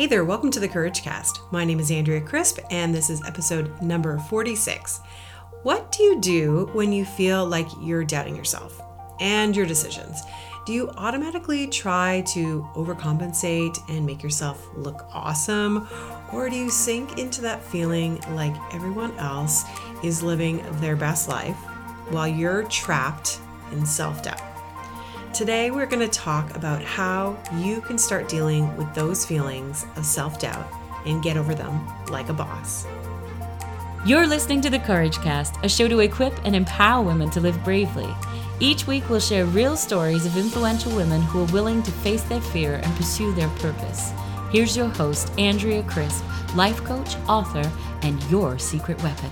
Hey there, welcome to the Courage Cast. My name is Andrea Crisp, and this is episode number 46. What do you do when you feel like you're doubting yourself and your decisions? Do you automatically try to overcompensate and make yourself look awesome? Or do you sink into that feeling like everyone else is living their best life while you're trapped in self doubt? Today, we're going to talk about how you can start dealing with those feelings of self doubt and get over them like a boss. You're listening to the Courage Cast, a show to equip and empower women to live bravely. Each week, we'll share real stories of influential women who are willing to face their fear and pursue their purpose. Here's your host, Andrea Crisp, life coach, author, and your secret weapon.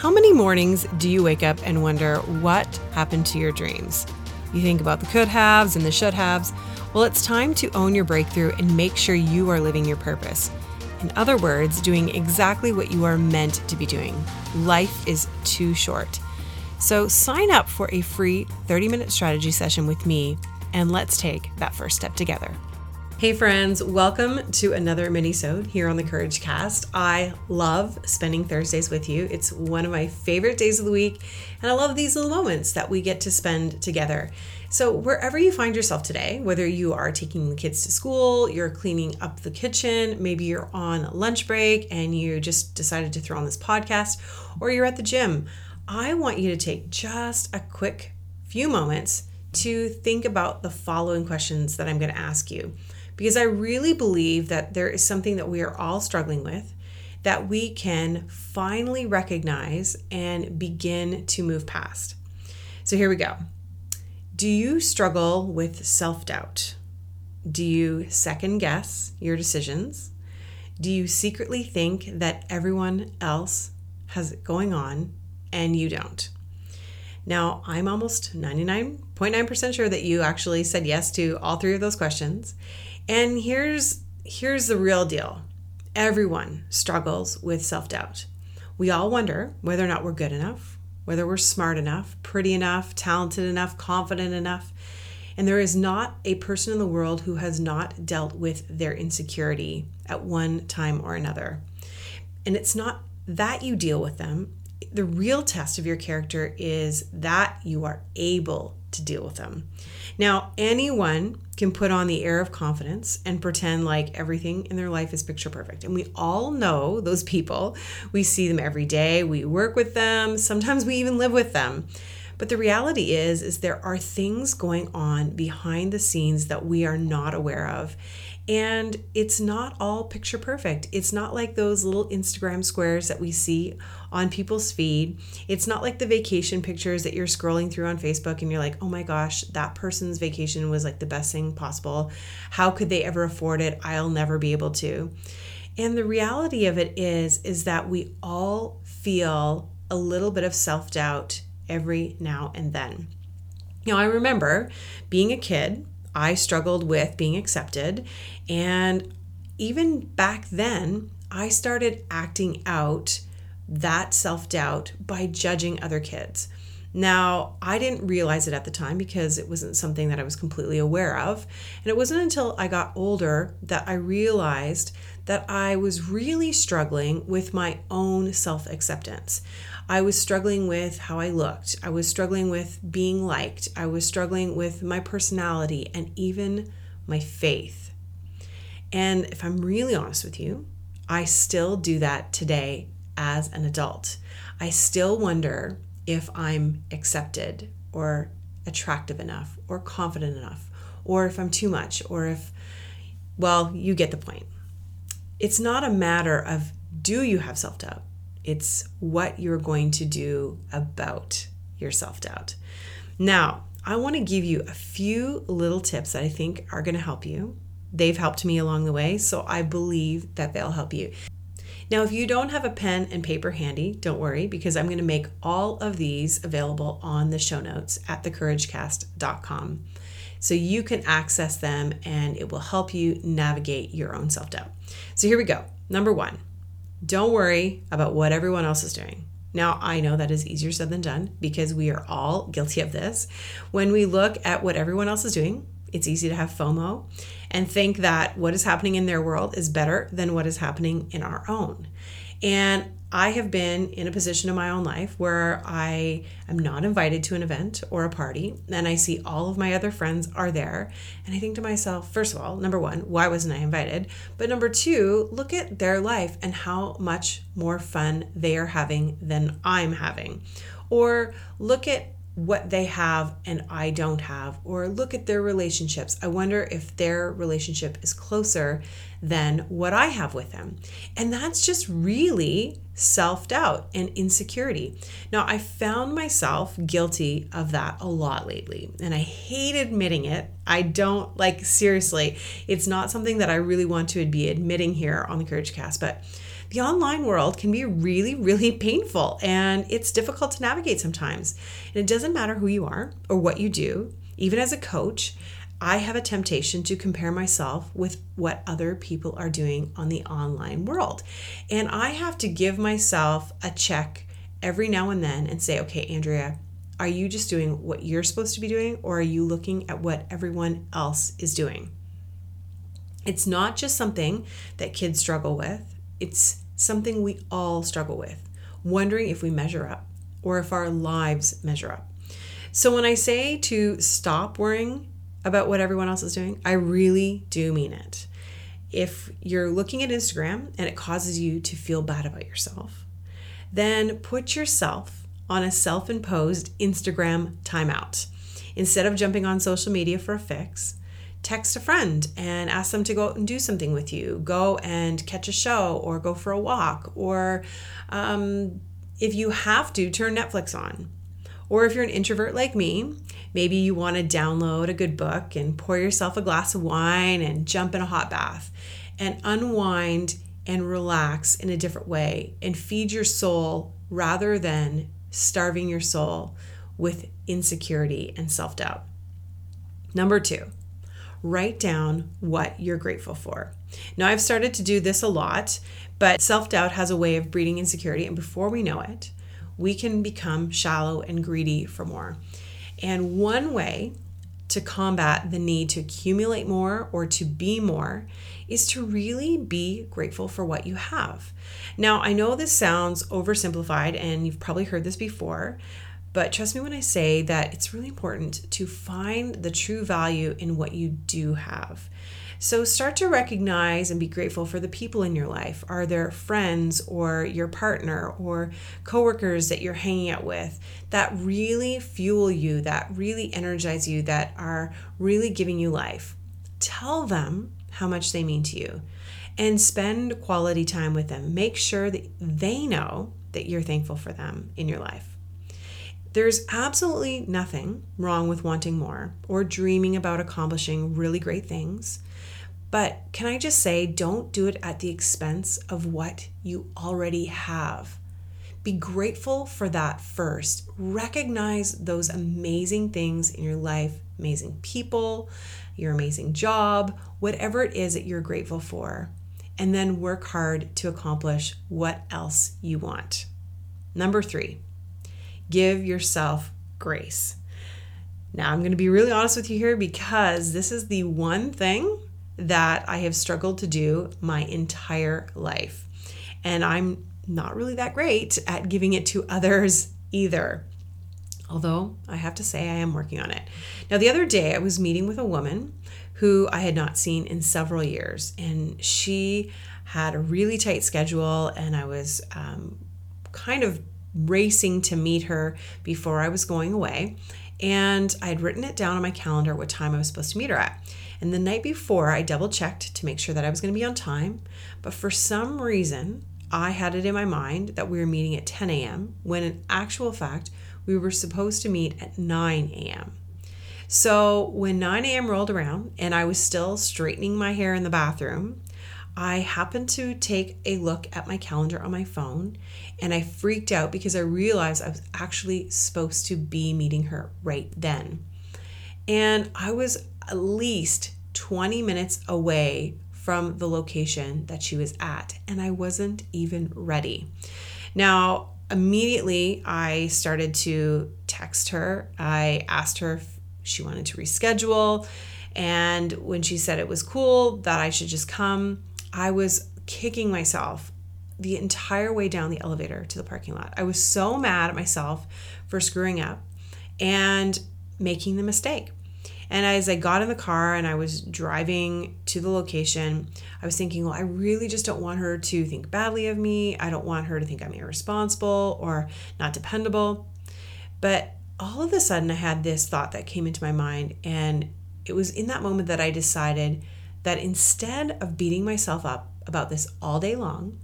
How many mornings do you wake up and wonder what happened to your dreams? You think about the could haves and the should haves. Well, it's time to own your breakthrough and make sure you are living your purpose. In other words, doing exactly what you are meant to be doing. Life is too short. So sign up for a free 30 minute strategy session with me and let's take that first step together. Hey friends, welcome to another mini-sode here on the Courage Cast. I love spending Thursdays with you. It's one of my favorite days of the week, and I love these little moments that we get to spend together. So, wherever you find yourself today, whether you are taking the kids to school, you're cleaning up the kitchen, maybe you're on lunch break and you just decided to throw on this podcast, or you're at the gym, I want you to take just a quick few moments to think about the following questions that I'm going to ask you because I really believe that there is something that we are all struggling with that we can finally recognize and begin to move past. So here we go. Do you struggle with self doubt? Do you second guess your decisions? Do you secretly think that everyone else has it going on and you don't? Now, I'm almost 99.9% sure that you actually said yes to all three of those questions. And here's here's the real deal. Everyone struggles with self-doubt. We all wonder whether or not we're good enough, whether we're smart enough, pretty enough, talented enough, confident enough. And there is not a person in the world who has not dealt with their insecurity at one time or another. And it's not that you deal with them. The real test of your character is that you are able to deal with them. Now, anyone can put on the air of confidence and pretend like everything in their life is picture perfect. And we all know those people. We see them every day, we work with them, sometimes we even live with them. But the reality is is there are things going on behind the scenes that we are not aware of. And it's not all picture perfect. It's not like those little Instagram squares that we see on people's feed. It's not like the vacation pictures that you're scrolling through on Facebook and you're like, oh my gosh, that person's vacation was like the best thing possible. How could they ever afford it? I'll never be able to. And the reality of it is, is that we all feel a little bit of self doubt every now and then. Now, I remember being a kid I struggled with being accepted. And even back then, I started acting out that self doubt by judging other kids. Now, I didn't realize it at the time because it wasn't something that I was completely aware of. And it wasn't until I got older that I realized that I was really struggling with my own self acceptance. I was struggling with how I looked. I was struggling with being liked. I was struggling with my personality and even my faith. And if I'm really honest with you, I still do that today as an adult. I still wonder if I'm accepted or attractive enough or confident enough or if I'm too much or if, well, you get the point. It's not a matter of do you have self doubt? It's what you're going to do about your self doubt. Now, I want to give you a few little tips that I think are going to help you. They've helped me along the way, so I believe that they'll help you. Now, if you don't have a pen and paper handy, don't worry because I'm going to make all of these available on the show notes at thecouragecast.com. So you can access them and it will help you navigate your own self doubt. So here we go. Number one, don't worry about what everyone else is doing. Now, I know that is easier said than done because we are all guilty of this. When we look at what everyone else is doing, it's easy to have FOMO and think that what is happening in their world is better than what is happening in our own. And I have been in a position in my own life where I am not invited to an event or a party, and I see all of my other friends are there. And I think to myself, first of all, number one, why wasn't I invited? But number two, look at their life and how much more fun they are having than I'm having. Or look at what they have and I don't have, or look at their relationships. I wonder if their relationship is closer than what I have with them. And that's just really self doubt and insecurity. Now, I found myself guilty of that a lot lately, and I hate admitting it. I don't like, seriously, it's not something that I really want to be admitting here on the Courage Cast, but the online world can be really, really painful and it's difficult to navigate sometimes. And it doesn't matter who you are or what you do, even as a coach. I have a temptation to compare myself with what other people are doing on the online world. And I have to give myself a check every now and then and say, okay, Andrea, are you just doing what you're supposed to be doing or are you looking at what everyone else is doing? It's not just something that kids struggle with, it's something we all struggle with, wondering if we measure up or if our lives measure up. So when I say to stop worrying about what everyone else is doing, I really do mean it. If you're looking at Instagram and it causes you to feel bad about yourself, then put yourself on a self imposed Instagram timeout. Instead of jumping on social media for a fix, text a friend and ask them to go out and do something with you. Go and catch a show or go for a walk. Or um, if you have to, turn Netflix on. Or if you're an introvert like me, maybe you want to download a good book and pour yourself a glass of wine and jump in a hot bath and unwind and relax in a different way and feed your soul rather than starving your soul with insecurity and self doubt. Number two, write down what you're grateful for. Now, I've started to do this a lot, but self doubt has a way of breeding insecurity, and before we know it, we can become shallow and greedy for more. And one way to combat the need to accumulate more or to be more is to really be grateful for what you have. Now, I know this sounds oversimplified and you've probably heard this before, but trust me when I say that it's really important to find the true value in what you do have. So start to recognize and be grateful for the people in your life. Are there friends or your partner or coworkers that you're hanging out with that really fuel you, that really energize you, that are really giving you life? Tell them how much they mean to you and spend quality time with them. Make sure that they know that you're thankful for them in your life. There's absolutely nothing wrong with wanting more or dreaming about accomplishing really great things. But can I just say, don't do it at the expense of what you already have. Be grateful for that first. Recognize those amazing things in your life, amazing people, your amazing job, whatever it is that you're grateful for. And then work hard to accomplish what else you want. Number three, give yourself grace. Now, I'm going to be really honest with you here because this is the one thing that I have struggled to do my entire life. And I'm not really that great at giving it to others either. Although I have to say, I am working on it. Now, the other day, I was meeting with a woman who I had not seen in several years, and she had a really tight schedule, and I was um, kind of racing to meet her before I was going away. And I had written it down on my calendar what time I was supposed to meet her at. And the night before, I double checked to make sure that I was going to be on time. But for some reason, I had it in my mind that we were meeting at 10 a.m. when in actual fact, we were supposed to meet at 9 a.m. So when 9 a.m. rolled around and I was still straightening my hair in the bathroom, I happened to take a look at my calendar on my phone and I freaked out because I realized I was actually supposed to be meeting her right then. And I was at least 20 minutes away from the location that she was at, and I wasn't even ready. Now, immediately I started to text her. I asked her if she wanted to reschedule. And when she said it was cool that I should just come, I was kicking myself the entire way down the elevator to the parking lot. I was so mad at myself for screwing up and making the mistake. And as I got in the car and I was driving to the location, I was thinking, well, I really just don't want her to think badly of me. I don't want her to think I'm irresponsible or not dependable. But all of a sudden, I had this thought that came into my mind. And it was in that moment that I decided that instead of beating myself up about this all day long,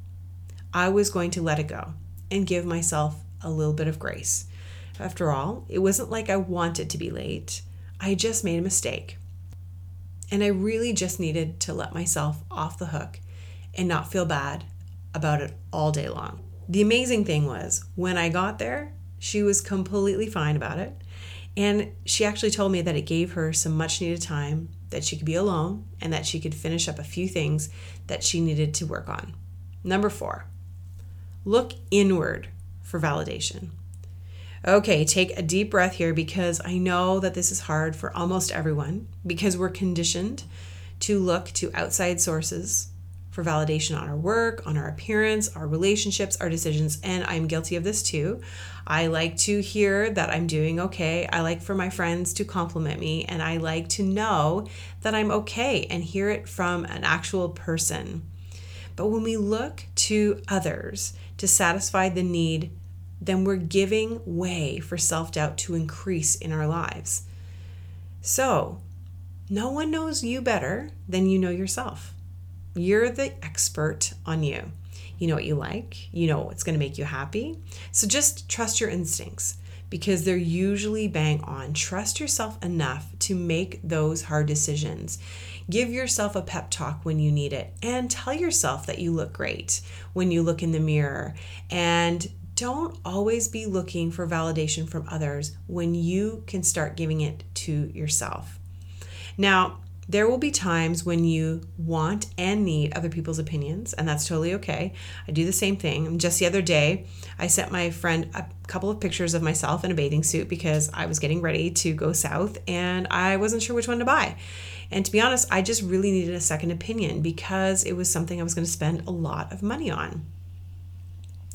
I was going to let it go and give myself a little bit of grace. After all, it wasn't like I wanted to be late. I just made a mistake. And I really just needed to let myself off the hook and not feel bad about it all day long. The amazing thing was, when I got there, she was completely fine about it. And she actually told me that it gave her some much needed time, that she could be alone, and that she could finish up a few things that she needed to work on. Number four, look inward for validation. Okay, take a deep breath here because I know that this is hard for almost everyone because we're conditioned to look to outside sources for validation on our work, on our appearance, our relationships, our decisions, and I'm guilty of this too. I like to hear that I'm doing okay. I like for my friends to compliment me, and I like to know that I'm okay and hear it from an actual person. But when we look to others to satisfy the need then we're giving way for self doubt to increase in our lives. So, no one knows you better than you know yourself. You're the expert on you. You know what you like, you know what's going to make you happy. So just trust your instincts because they're usually bang on. Trust yourself enough to make those hard decisions. Give yourself a pep talk when you need it and tell yourself that you look great when you look in the mirror and don't always be looking for validation from others when you can start giving it to yourself. Now, there will be times when you want and need other people's opinions, and that's totally okay. I do the same thing. Just the other day, I sent my friend a couple of pictures of myself in a bathing suit because I was getting ready to go south and I wasn't sure which one to buy. And to be honest, I just really needed a second opinion because it was something I was going to spend a lot of money on.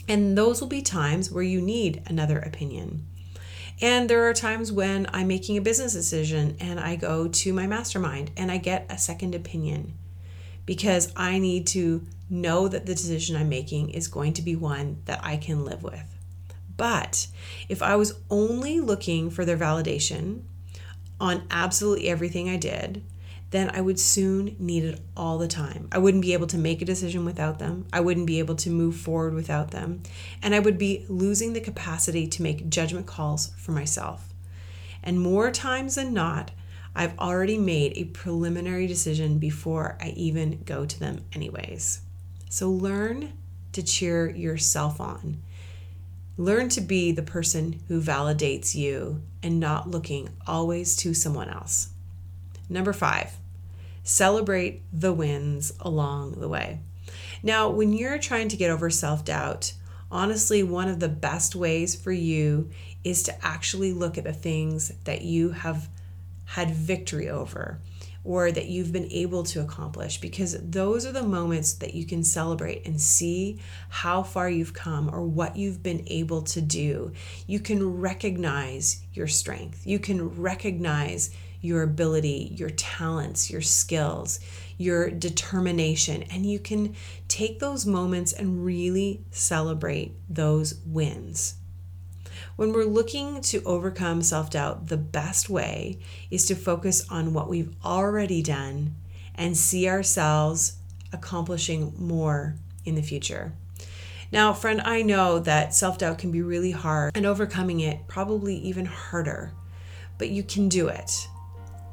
And those will be times where you need another opinion. And there are times when I'm making a business decision and I go to my mastermind and I get a second opinion because I need to know that the decision I'm making is going to be one that I can live with. But if I was only looking for their validation on absolutely everything I did, then I would soon need it all the time. I wouldn't be able to make a decision without them. I wouldn't be able to move forward without them. And I would be losing the capacity to make judgment calls for myself. And more times than not, I've already made a preliminary decision before I even go to them, anyways. So learn to cheer yourself on. Learn to be the person who validates you and not looking always to someone else. Number five, Celebrate the wins along the way. Now, when you're trying to get over self doubt, honestly, one of the best ways for you is to actually look at the things that you have had victory over or that you've been able to accomplish because those are the moments that you can celebrate and see how far you've come or what you've been able to do. You can recognize your strength, you can recognize your ability, your talents, your skills, your determination. And you can take those moments and really celebrate those wins. When we're looking to overcome self doubt, the best way is to focus on what we've already done and see ourselves accomplishing more in the future. Now, friend, I know that self doubt can be really hard and overcoming it probably even harder, but you can do it.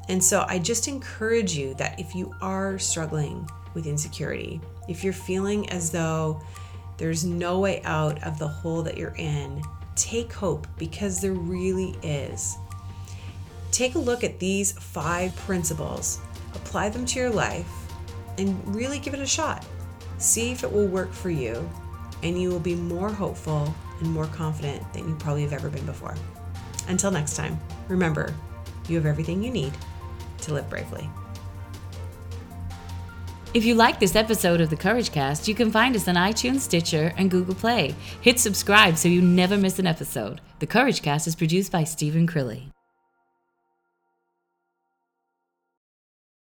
And so I just encourage you that if you are struggling with insecurity, if you're feeling as though there's no way out of the hole that you're in, take hope because there really is. Take a look at these five principles, apply them to your life, and really give it a shot. See if it will work for you, and you will be more hopeful and more confident than you probably have ever been before. Until next time, remember, you have everything you need to live bravely. If you like this episode of the Courage Cast, you can find us on iTunes, Stitcher, and Google Play. Hit subscribe so you never miss an episode. The Courage Cast is produced by Stephen Crilly.